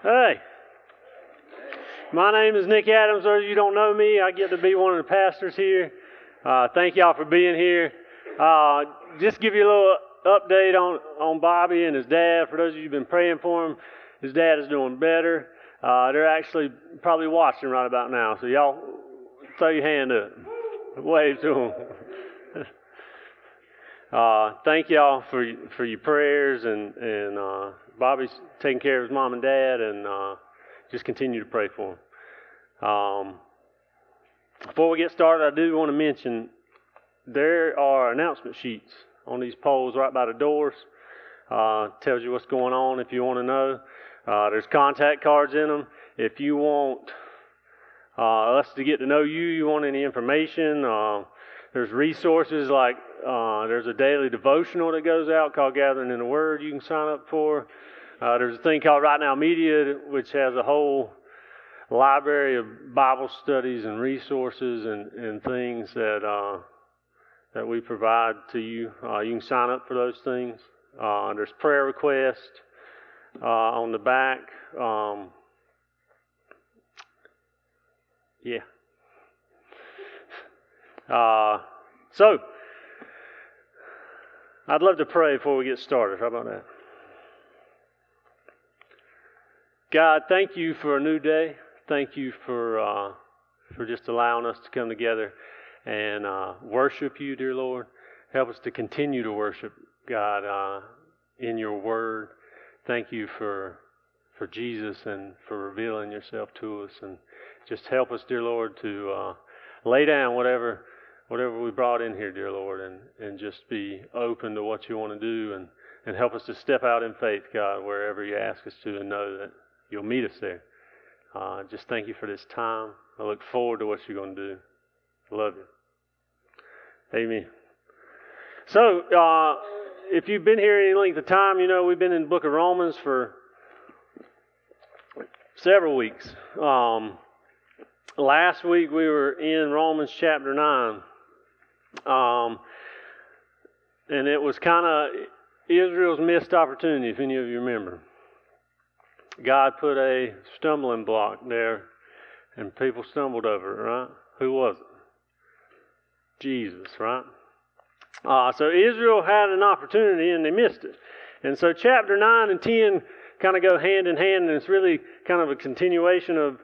Hey, my name is Nick Adams. Of you don't know me, I get to be one of the pastors here. Uh, thank y'all for being here. Uh, just give you a little update on, on Bobby and his dad. For those of you who've been praying for him, his dad is doing better. Uh, they're actually probably watching right about now. So y'all throw your hand up, wave to them. Uh, thank y'all for for your prayers and and uh, Bobby's taking care of his mom and dad, and uh, just continue to pray for him. Um, before we get started, I do want to mention there are announcement sheets on these poles right by the doors. Uh, tells you what's going on if you want to know. Uh, there's contact cards in them. If you want uh, us to get to know you, you want any information, uh, there's resources like uh, there's a daily devotional that goes out called Gathering in the Word you can sign up for. Uh, there's a thing called Right Now Media, which has a whole library of Bible studies and resources and, and things that uh, that we provide to you. Uh, you can sign up for those things. Uh, there's prayer requests uh, on the back. Um, yeah. so, I'd love to pray before we get started. How about that? God, thank you for a new day. Thank you for uh, for just allowing us to come together and uh, worship you, dear Lord. Help us to continue to worship God uh, in your Word. Thank you for for Jesus and for revealing yourself to us, and just help us, dear Lord, to uh, lay down whatever whatever we brought in here, dear Lord, and, and just be open to what you want to do and, and help us to step out in faith, God, wherever you ask us to, and know that you'll meet us there. Uh, just thank you for this time. I look forward to what you're going to do. I love you. Amen. So, uh, if you've been here any length of time, you know we've been in the book of Romans for several weeks. Um, last week we were in Romans chapter 9. Um, and it was kind of Israel's missed opportunity, if any of you remember. God put a stumbling block there, and people stumbled over it, right? Who was it? Jesus, right? Uh, so Israel had an opportunity and they missed it. And so chapter 9 and 10 kind of go hand in hand, and it's really kind of a continuation of,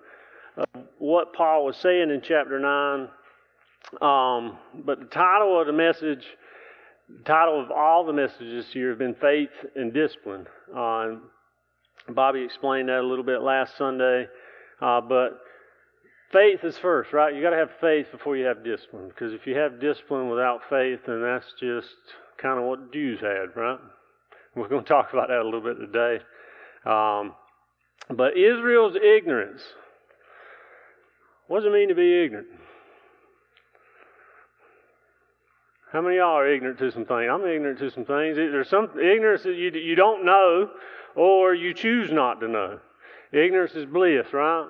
of what Paul was saying in chapter 9 um, but the title of the message, the title of all the messages here have been faith and discipline. Uh, and Bobby explained that a little bit last Sunday. Uh, but faith is first, right? You got to have faith before you have discipline. Because if you have discipline without faith, then that's just kind of what Jews had, right? We're going to talk about that a little bit today. Um, but Israel's ignorance. What does it mean to be ignorant? How many of y'all are ignorant to some things? I'm ignorant to some things. There's some ignorance that you, you don't know or you choose not to know. Ignorance is bliss, right?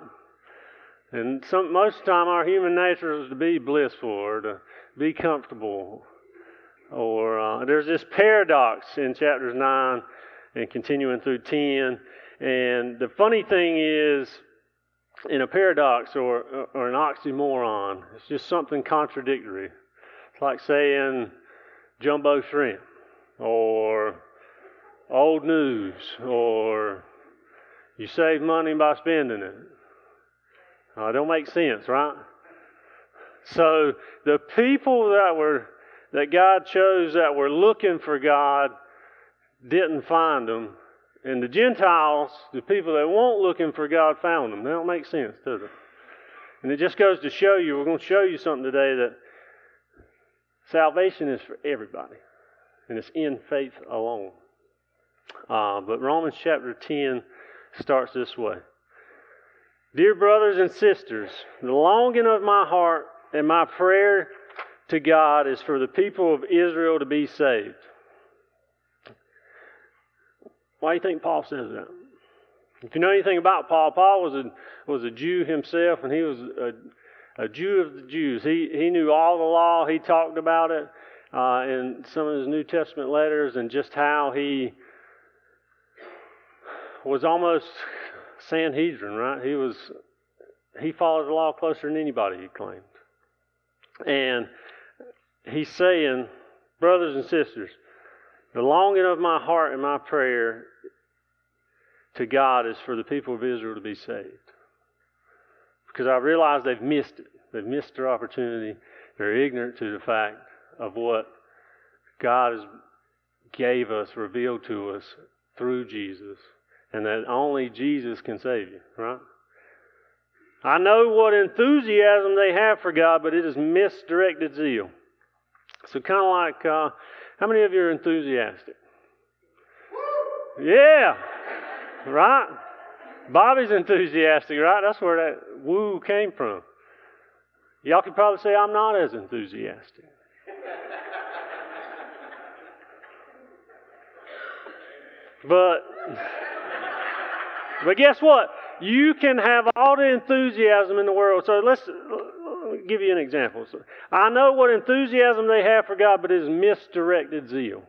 And some, most of the time, our human nature is to be blissful or to be comfortable. Or uh, there's this paradox in chapters 9 and continuing through 10. And the funny thing is, in a paradox or, or an oxymoron, it's just something contradictory. It's like saying jumbo shrimp or old news or you save money by spending it. Uh, don't make sense, right? So the people that were that God chose that were looking for God didn't find them, and the Gentiles, the people that weren't looking for God, found them. That don't make sense, does it? And it just goes to show you. We're going to show you something today that Salvation is for everybody, and it's in faith alone. Uh, but Romans chapter 10 starts this way Dear brothers and sisters, the longing of my heart and my prayer to God is for the people of Israel to be saved. Why do you think Paul says that? If you know anything about Paul, Paul was a, was a Jew himself, and he was a, a Jew of the Jews. He, he knew all the law. He talked about it uh, in some of his New Testament letters and just how he was almost Sanhedrin, right? He was he followed the law closer than anybody, he claimed. And he's saying, brothers and sisters, the longing of my heart and my prayer to God is for the people of Israel to be saved. Because I realize they've missed it. They've missed their opportunity. They're ignorant to the fact of what God has gave us, revealed to us through Jesus, and that only Jesus can save you, right? I know what enthusiasm they have for God, but it is misdirected zeal. So, kind of like, uh, how many of you are enthusiastic? Yeah, right? Bobby's enthusiastic, right? That's where that woo came from. Y'all could probably say I'm not as enthusiastic. But but guess what? You can have all the enthusiasm in the world. So let's, let give you an example. So I know what enthusiasm they have for God, but it is misdirected zeal.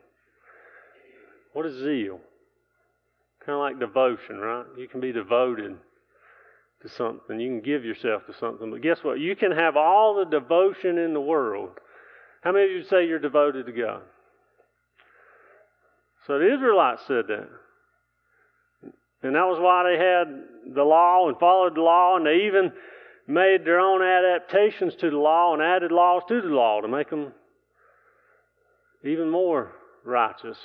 What is zeal? Kind of like devotion, right? You can be devoted to something. You can give yourself to something. But guess what? You can have all the devotion in the world. How many of you say you're devoted to God? So the Israelites said that. And that was why they had the law and followed the law, and they even made their own adaptations to the law and added laws to the law to make them even more righteous.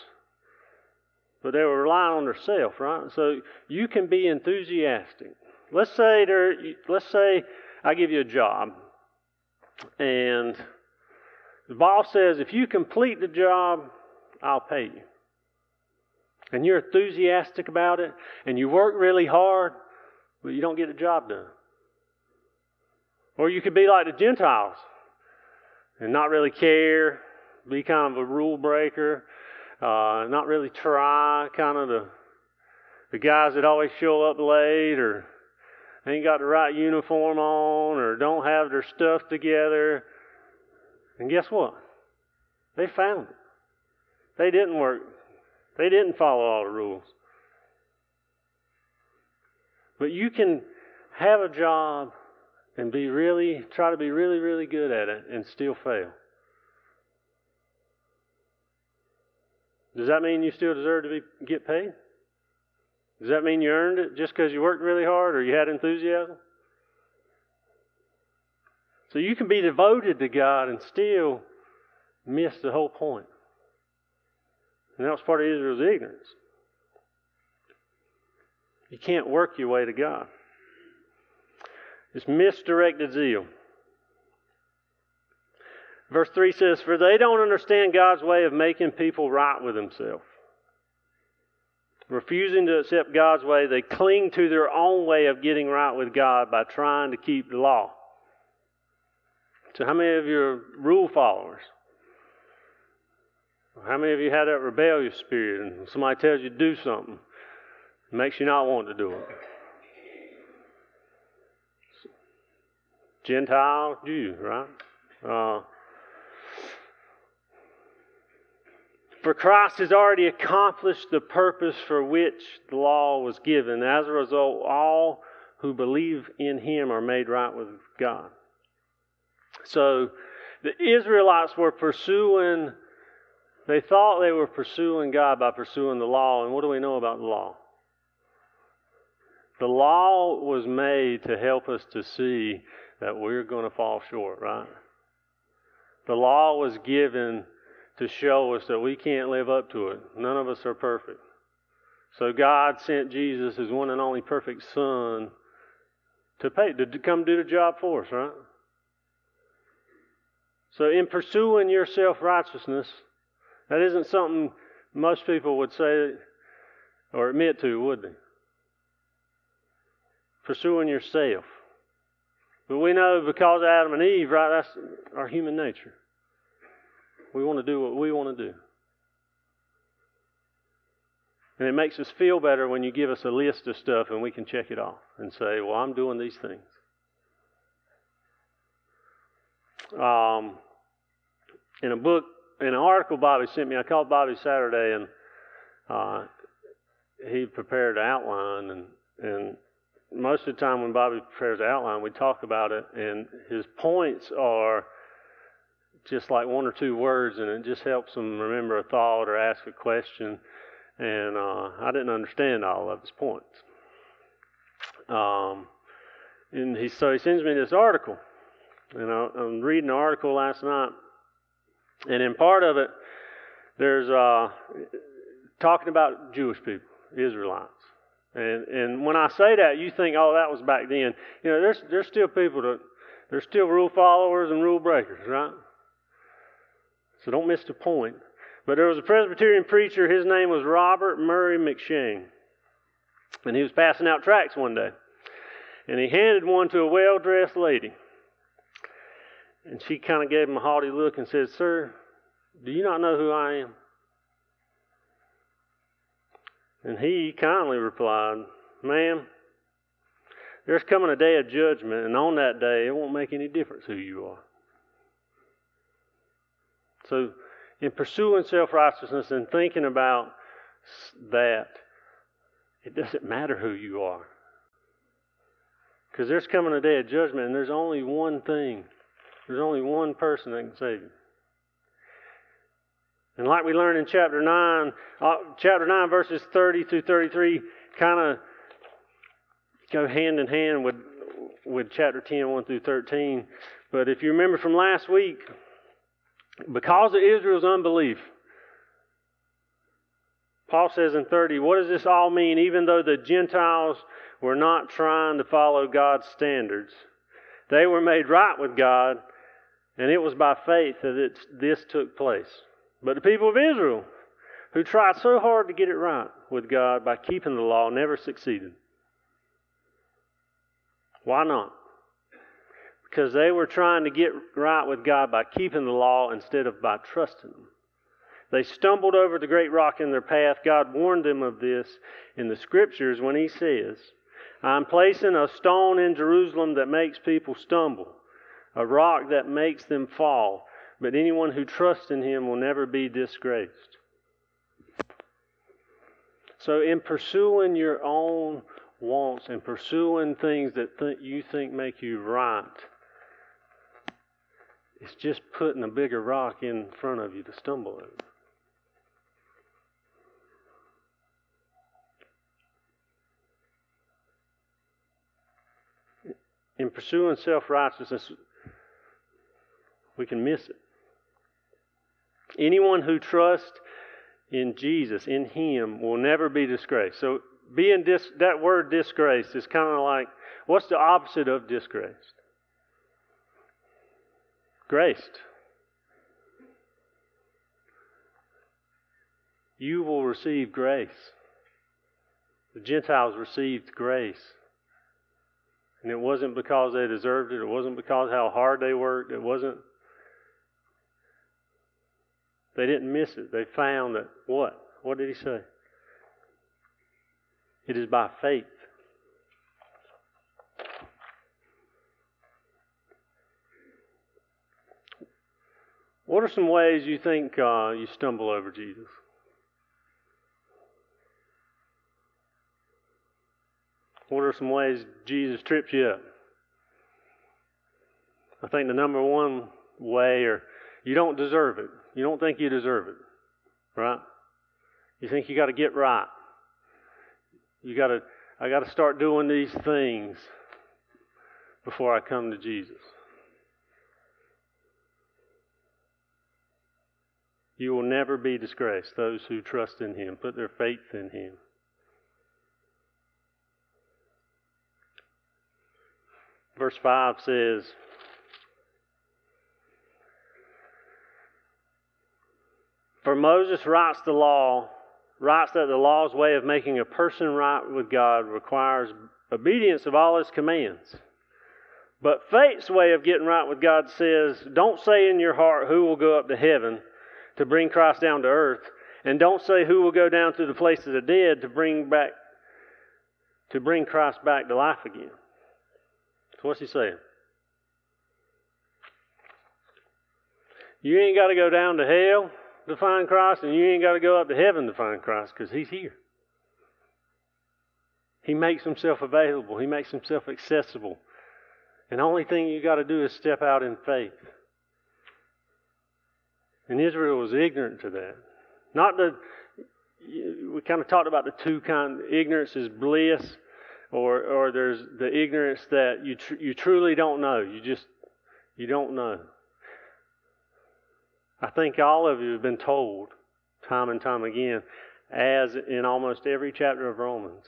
But they were relying on themselves, right? So you can be enthusiastic. Let's say there, let's say I give you a job, and the boss says, if you complete the job, I'll pay you and you're enthusiastic about it and you work really hard, but you don't get the job done. Or you could be like the Gentiles and not really care, be kind of a rule breaker, uh, not really try, kind of the the guys that always show up late or ain't got the right uniform on or don't have their stuff together. And guess what? They found it. They didn't work they didn't follow all the rules. But you can have a job and be really, try to be really, really good at it and still fail. Does that mean you still deserve to be, get paid? Does that mean you earned it just because you worked really hard or you had enthusiasm? So you can be devoted to God and still miss the whole point. And that was part of Israel's ignorance. You can't work your way to God. It's misdirected zeal. Verse 3 says, For they don't understand God's way of making people right with Himself. Refusing to accept God's way, they cling to their own way of getting right with God by trying to keep the law. So, how many of you are rule followers? How many of you had that rebellious spirit and somebody tells you to do something, it makes you not want to do it? Gentile, Jew, right? Uh, for Christ has already accomplished the purpose for which the law was given. As a result, all who believe in him are made right with God. So the Israelites were pursuing they thought they were pursuing God by pursuing the law, and what do we know about the law? The law was made to help us to see that we're going to fall short, right? The law was given to show us that we can't live up to it. None of us are perfect. So God sent Jesus, his one and only perfect Son, to pay to come do the job for us, right? So in pursuing your self righteousness, that isn't something most people would say or admit to, would they? Pursuing yourself. But we know because of Adam and Eve, right, that's our human nature. We want to do what we want to do. And it makes us feel better when you give us a list of stuff and we can check it off and say, well, I'm doing these things. Um, in a book in an article Bobby sent me, I called Bobby Saturday and uh, he prepared an outline and, and most of the time when Bobby prepares the outline, we talk about it, and his points are just like one or two words, and it just helps them remember a thought or ask a question. And uh, I didn't understand all of his points. Um, and he so he sends me this article, and I, I'm reading the article last night, and in part of it, there's uh, talking about Jewish people, Israelites. And and when I say that, you think, oh, that was back then. You know, there's there's still people that there's still rule followers and rule breakers, right? So don't miss the point. But there was a Presbyterian preacher, his name was Robert Murray M'Cheyne. And he was passing out tracts one day. And he handed one to a well dressed lady. And she kind of gave him a haughty look and said, Sir, do you not know who I am? And he kindly replied, Ma'am, there's coming a day of judgment, and on that day it won't make any difference who you are. So, in pursuing self righteousness and thinking about that, it doesn't matter who you are. Because there's coming a day of judgment, and there's only one thing, there's only one person that can save you. And like we learned in chapter 9, uh, chapter 9, verses 30 through 33 kind of go hand in hand with, with chapter 10, 1 through 13. But if you remember from last week, because of Israel's unbelief, Paul says in 30, what does this all mean? Even though the Gentiles were not trying to follow God's standards, they were made right with God, and it was by faith that this took place. But the people of Israel, who tried so hard to get it right with God by keeping the law, never succeeded. Why not? Because they were trying to get right with God by keeping the law instead of by trusting Him. They stumbled over the great rock in their path. God warned them of this in the scriptures when He says, I'm placing a stone in Jerusalem that makes people stumble, a rock that makes them fall but anyone who trusts in him will never be disgraced. So, in pursuing your own wants and pursuing things that th- you think make you right, it's just putting a bigger rock in front of you to stumble over. In pursuing self righteousness, we can miss it. Anyone who trusts in Jesus, in Him, will never be disgraced. So, being dis- that word disgraced is kind of like what's the opposite of disgraced? Graced. You will receive grace. The Gentiles received grace. And it wasn't because they deserved it. It wasn't because how hard they worked. It wasn't they didn't miss it. They found that what? What did he say? It is by faith. What are some ways you think uh, you stumble over Jesus? What are some ways Jesus trips you up? I think the number one way, or you don't deserve it. You don't think you deserve it, right? You think you got to get right. You got to, I got to start doing these things before I come to Jesus. You will never be disgraced, those who trust in Him, put their faith in Him. Verse 5 says, For Moses writes the law, writes that the law's way of making a person right with God requires obedience of all his commands. But faith's way of getting right with God says, don't say in your heart who will go up to heaven to bring Christ down to earth, and don't say who will go down to the place of the dead to bring back to bring Christ back to life again. So what's he saying? You ain't got to go down to hell to find Christ, and you ain't got to go up to heaven to find Christ because He's here. He makes himself available. He makes himself accessible. And the only thing you got to do is step out in faith. And Israel was ignorant to that. Not the, we kind of talked about the two kind. Ignorance is bliss, or or there's the ignorance that you tr- you truly don't know. You just you don't know. I think all of you have been told time and time again, as in almost every chapter of Romans,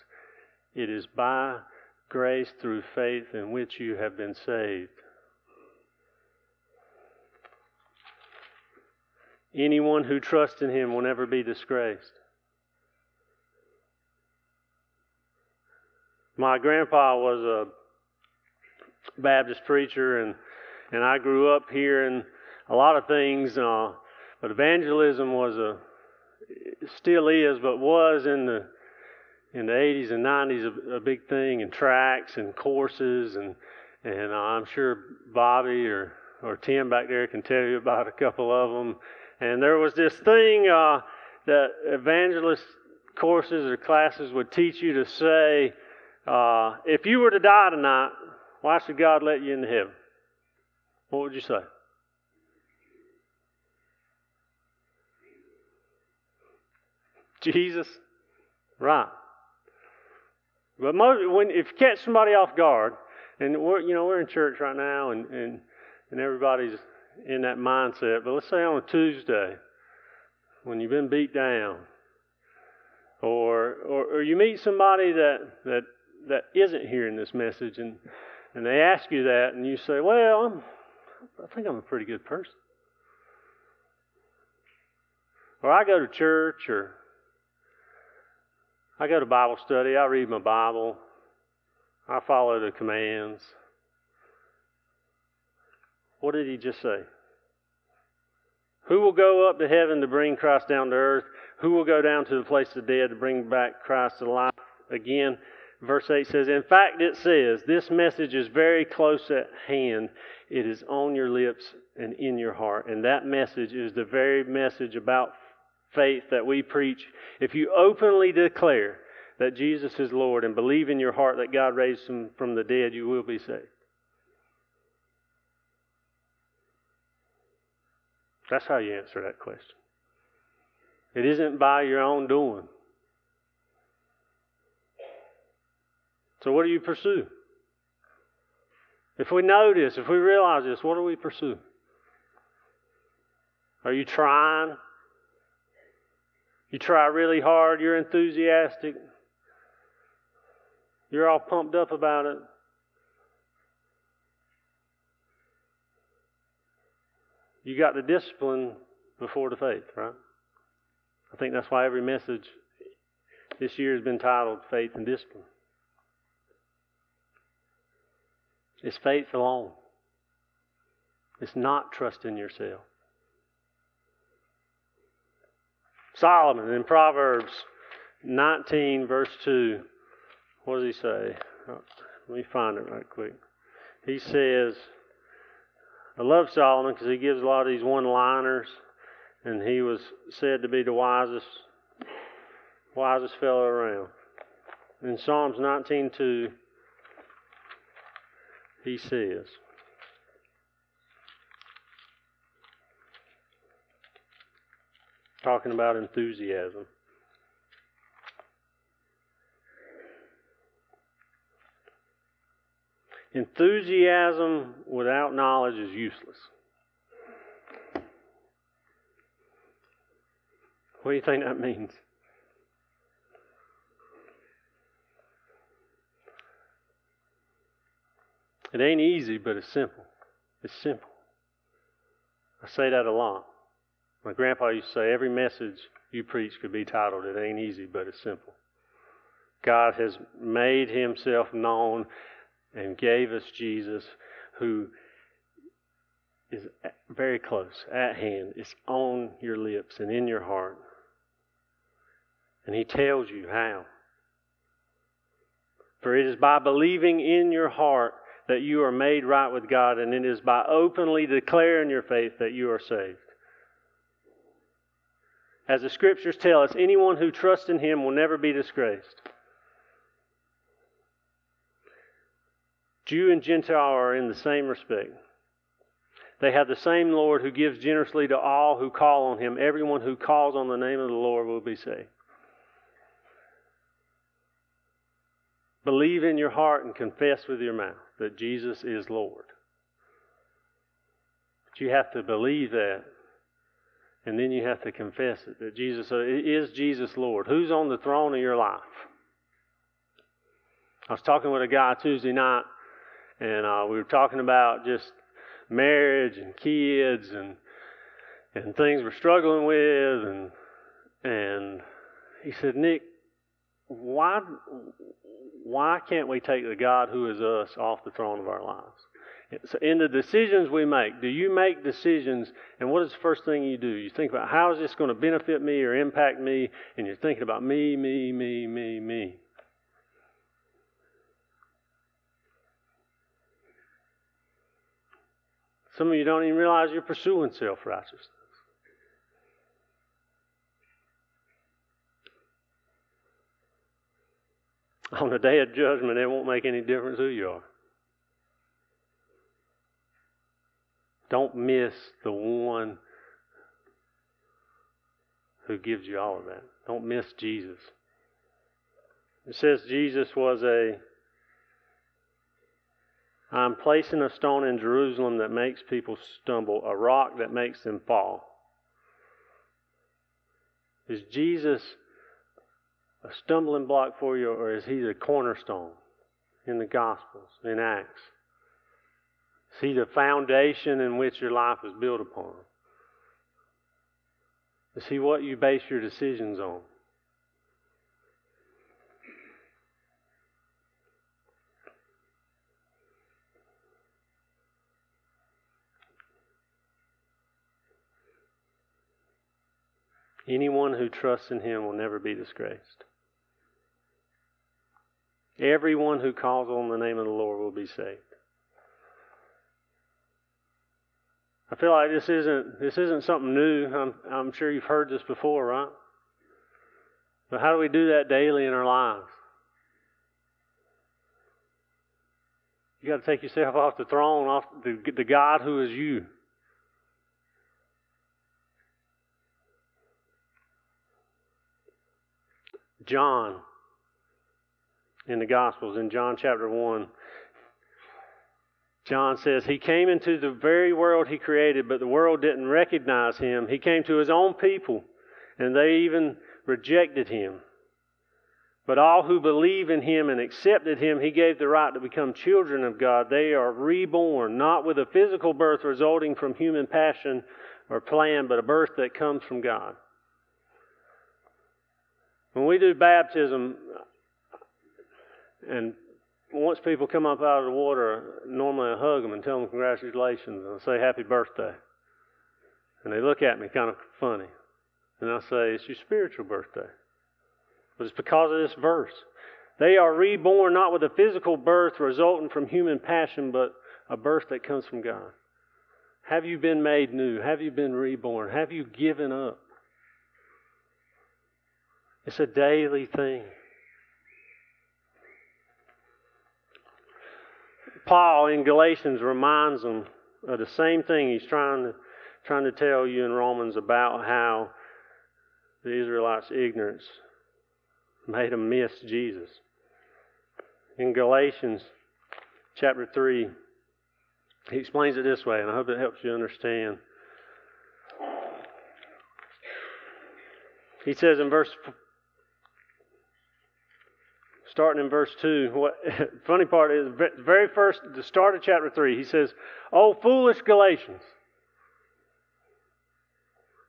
it is by grace through faith in which you have been saved. Anyone who trusts in him will never be disgraced. My grandpa was a Baptist preacher, and, and I grew up hearing a lot of things, uh, but evangelism was a, still is, but was in the in the 80s and 90s a, a big thing, and tracks and courses, and and I'm sure Bobby or or Tim back there can tell you about a couple of them. And there was this thing uh, that evangelist courses or classes would teach you to say, uh, if you were to die tonight, why should God let you into heaven? What would you say? Jesus, right? But most, when if you catch somebody off guard, and we're you know we're in church right now, and and and everybody's in that mindset. But let's say on a Tuesday, when you've been beat down, or or, or you meet somebody that that that isn't hearing this message, and and they ask you that, and you say, "Well, I'm, I think I'm a pretty good person," or I go to church, or I go to Bible study, I read my Bible, I follow the commands. What did he just say? Who will go up to heaven to bring Christ down to earth? Who will go down to the place of the dead to bring back Christ to life again? Verse 8 says, In fact, it says, This message is very close at hand. It is on your lips and in your heart. And that message is the very message about faith that we preach. If you openly declare that Jesus is Lord and believe in your heart that God raised him from the dead, you will be saved. That's how you answer that question. It isn't by your own doing. So, what do you pursue? If we know this, if we realize this, what do we pursue? Are you trying? You try really hard, you're enthusiastic, you're all pumped up about it. You got the discipline before the faith, right? I think that's why every message this year has been titled Faith and Discipline. It's faith alone. It's not trusting yourself. Solomon in Proverbs 19, verse 2, what does he say? Let me find it right quick. He says, I love Solomon because he gives a lot of these one liners, and he was said to be the wisest, wisest fellow around. In Psalms 19:2, he says, talking about enthusiasm. Enthusiasm without knowledge is useless. What do you think that means? It ain't easy, but it's simple. It's simple. I say that a lot. My grandpa used to say every message you preach could be titled, It Ain't Easy, but It's Simple. God has made himself known and gave us Jesus who is very close, at hand. It's on your lips and in your heart. And he tells you how. For it is by believing in your heart that you are made right with God, and it is by openly declaring your faith that you are saved. As the scriptures tell us, anyone who trusts in Him will never be disgraced. Jew and Gentile are in the same respect. They have the same Lord who gives generously to all who call on him. Everyone who calls on the name of the Lord will be saved. Believe in your heart and confess with your mouth that Jesus is Lord. But you have to believe that. And then you have to confess it that Jesus uh, is Jesus Lord. Who's on the throne of your life? I was talking with a guy Tuesday night, and uh, we were talking about just marriage and kids and and things we're struggling with, and and he said, Nick, why why can't we take the God who is us off the throne of our lives? So in the decisions we make, do you make decisions and what is the first thing you do? You think about how is this going to benefit me or impact me, and you're thinking about me, me, me, me, me. Some of you don't even realize you're pursuing self righteousness. On the day of judgment, it won't make any difference who you are. Don't miss the one who gives you all of that. Don't miss Jesus. It says Jesus was a I'm placing a stone in Jerusalem that makes people stumble, a rock that makes them fall. Is Jesus a stumbling block for you, or is he the cornerstone in the Gospels, in Acts? Is he the foundation in which your life is built upon? Is he what you base your decisions on? Anyone who trusts in him will never be disgraced. Everyone who calls on the name of the Lord will be saved. I feel like this isn't this isn't something new. I'm I'm sure you've heard this before, right? But how do we do that daily in our lives? You got to take yourself off the throne, off the, the God who is you. John in the Gospels, in John chapter 1. John says, He came into the very world He created, but the world didn't recognize Him. He came to His own people, and they even rejected Him. But all who believe in Him and accepted Him, He gave the right to become children of God. They are reborn, not with a physical birth resulting from human passion or plan, but a birth that comes from God. When we do baptism, and once people come up out of the water, normally I hug them and tell them congratulations and I say happy birthday. And they look at me kind of funny. And I say, it's your spiritual birthday. But it's because of this verse. They are reborn not with a physical birth resulting from human passion, but a birth that comes from God. Have you been made new? Have you been reborn? Have you given up? It's a daily thing. Paul in Galatians reminds them of the same thing he's trying to, trying to tell you in Romans about how the Israelites' ignorance made them miss Jesus. In Galatians chapter 3, he explains it this way, and I hope it helps you understand. He says in verse starting in verse 2. What funny part is, the very first, the start of chapter 3, he says, Oh, foolish Galatians,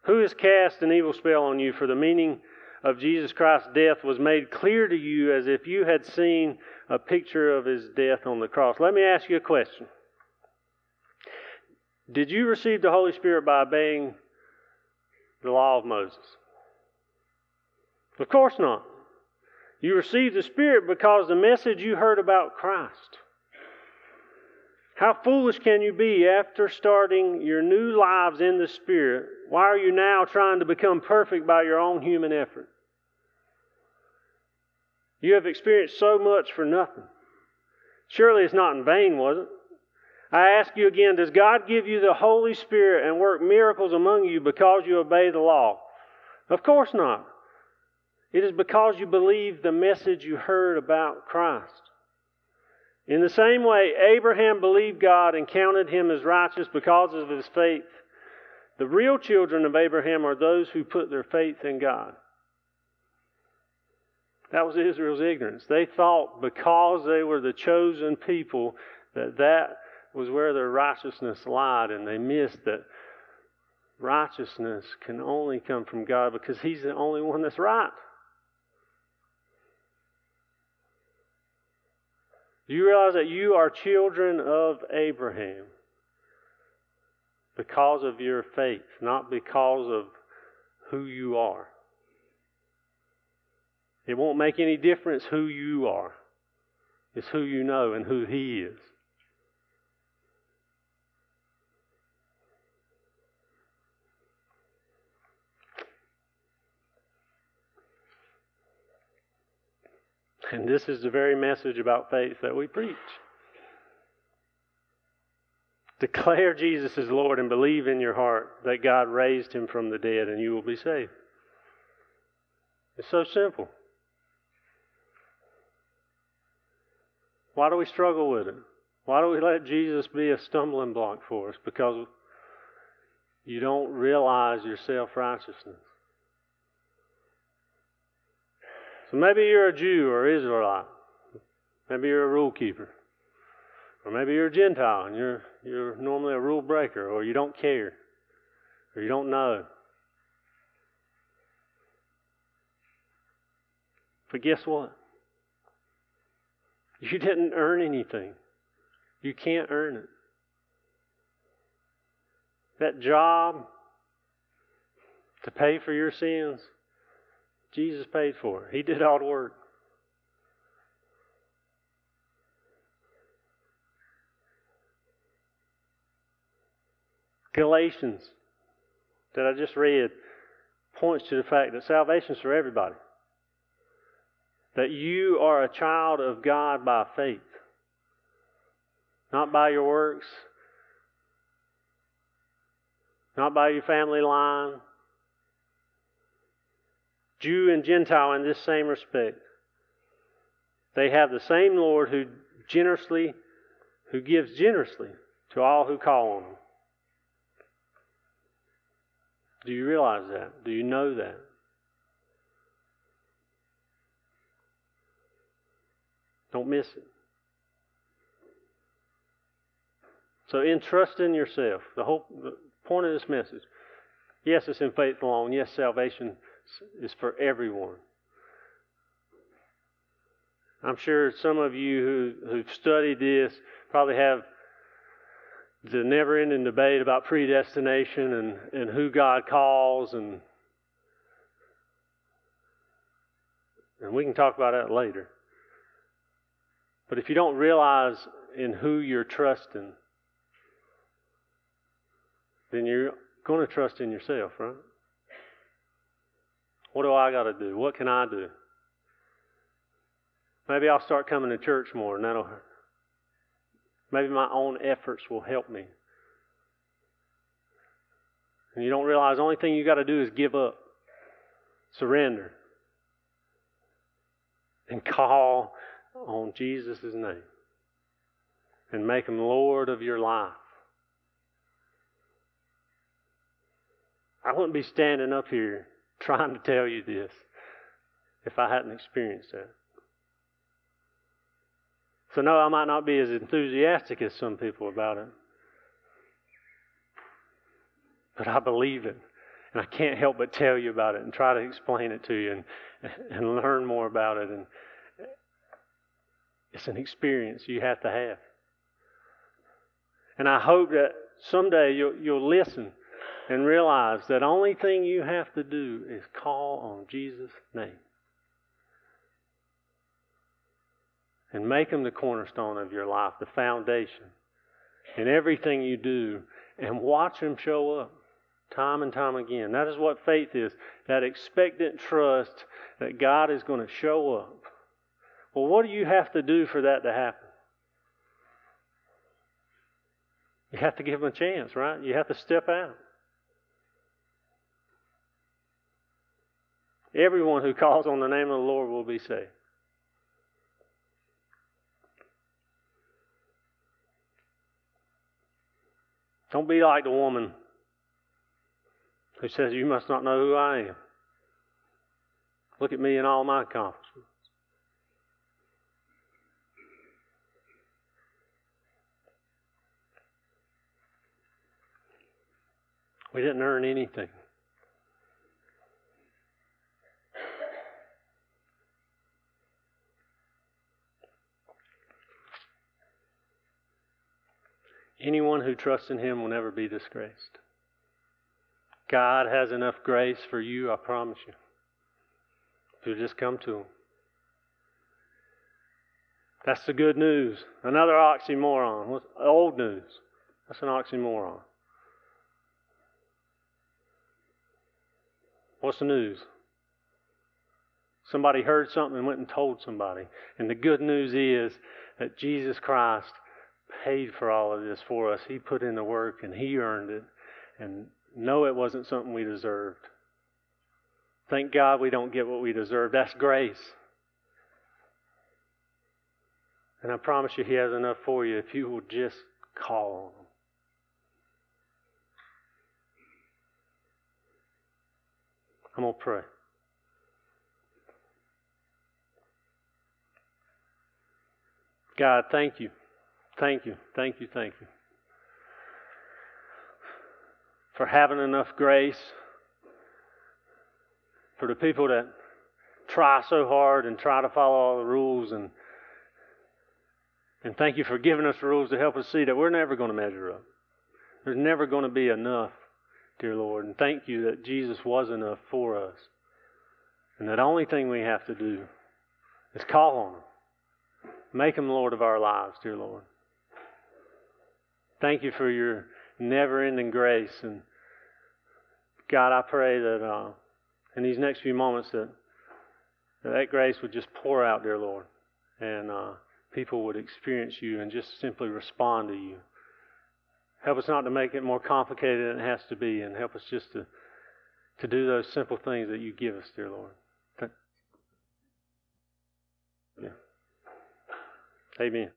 who has cast an evil spell on you? For the meaning of Jesus Christ's death was made clear to you as if you had seen a picture of his death on the cross. Let me ask you a question. Did you receive the Holy Spirit by obeying the law of Moses? Of course not. You received the Spirit because the message you heard about Christ. How foolish can you be after starting your new lives in the Spirit? Why are you now trying to become perfect by your own human effort? You have experienced so much for nothing. Surely it's not in vain, was it? I ask you again, does God give you the Holy Spirit and work miracles among you because you obey the law? Of course not. It is because you believe the message you heard about Christ. In the same way, Abraham believed God and counted him as righteous because of his faith. The real children of Abraham are those who put their faith in God. That was Israel's ignorance. They thought because they were the chosen people that that was where their righteousness lied, and they missed that righteousness can only come from God because He's the only one that's right. Do you realize that you are children of Abraham because of your faith, not because of who you are? It won't make any difference who you are. It's who you know and who He is. And this is the very message about faith that we preach. Declare Jesus is Lord and believe in your heart that God raised him from the dead and you will be saved. It's so simple. Why do we struggle with it? Why do we let Jesus be a stumbling block for us? Because you don't realize your self righteousness. So maybe you're a Jew or Israelite. Maybe you're a rule keeper. Or maybe you're a Gentile and you're, you're normally a rule breaker, or you don't care, or you don't know. But guess what? You didn't earn anything. You can't earn it. That job to pay for your sins, Jesus paid for it. He did all the work. Galatians, that I just read, points to the fact that salvation is for everybody. That you are a child of God by faith, not by your works, not by your family line, Jew and Gentile in this same respect. They have the same Lord who generously, who gives generously to all who call on him. Do you realize that? Do you know that? Don't miss it. So, in trusting yourself, the whole the point of this message, yes, it's in faith alone. Yes, salvation is for everyone. I'm sure some of you who, who've studied this probably have the never ending debate about predestination and, and who God calls and and we can talk about that later. But if you don't realize in who you're trusting, then you're going to trust in yourself, right? What do I got to do? What can I do? Maybe I'll start coming to church more, and that'll. Maybe my own efforts will help me. And you don't realize the only thing you got to do is give up, surrender, and call on Jesus' name, and make Him Lord of your life. I wouldn't be standing up here trying to tell you this if I hadn't experienced that. So, no, I might not be as enthusiastic as some people about it. But I believe it. And I can't help but tell you about it and try to explain it to you and, and learn more about it. And it's an experience you have to have. And I hope that someday you'll, you'll listen and realize that only thing you have to do is call on Jesus' name. And make him the cornerstone of your life, the foundation. In everything you do, and watch him show up time and time again. That is what faith is that expectant trust that God is going to show up. Well, what do you have to do for that to happen? You have to give them a chance, right? You have to step out. Everyone who calls on the name of the Lord will be saved. Don't be like the woman who says, You must not know who I am. Look at me and all my accomplishments. We didn't earn anything. Anyone who trusts in Him will never be disgraced. God has enough grace for you, I promise you. If you just come to Him. That's the good news. Another oxymoron. Old news. That's an oxymoron. What's the news? Somebody heard something and went and told somebody. And the good news is that Jesus Christ paid for all of this for us. He put in the work and He earned it. And no, it wasn't something we deserved. Thank God we don't get what we deserve. That's grace. And I promise you, He has enough for you if you will just call on Him. I'm going to pray. God, thank you. Thank you. Thank you. Thank you. For having enough grace for the people that try so hard and try to follow all the rules and and thank you for giving us rules to help us see that we're never going to measure up. There's never going to be enough, dear Lord. And thank you that Jesus was enough for us. And that the only thing we have to do is call on Him. Make Him Lord of our lives, dear Lord. Thank you for your never ending grace. And God, I pray that uh, in these next few moments that, that, grace would just pour out, dear Lord. And uh, people would experience you and just simply respond to you. Help us not to make it more complicated than it has to be, and help us just to, to do those simple things that you give us, dear Lord. Yeah. Amen.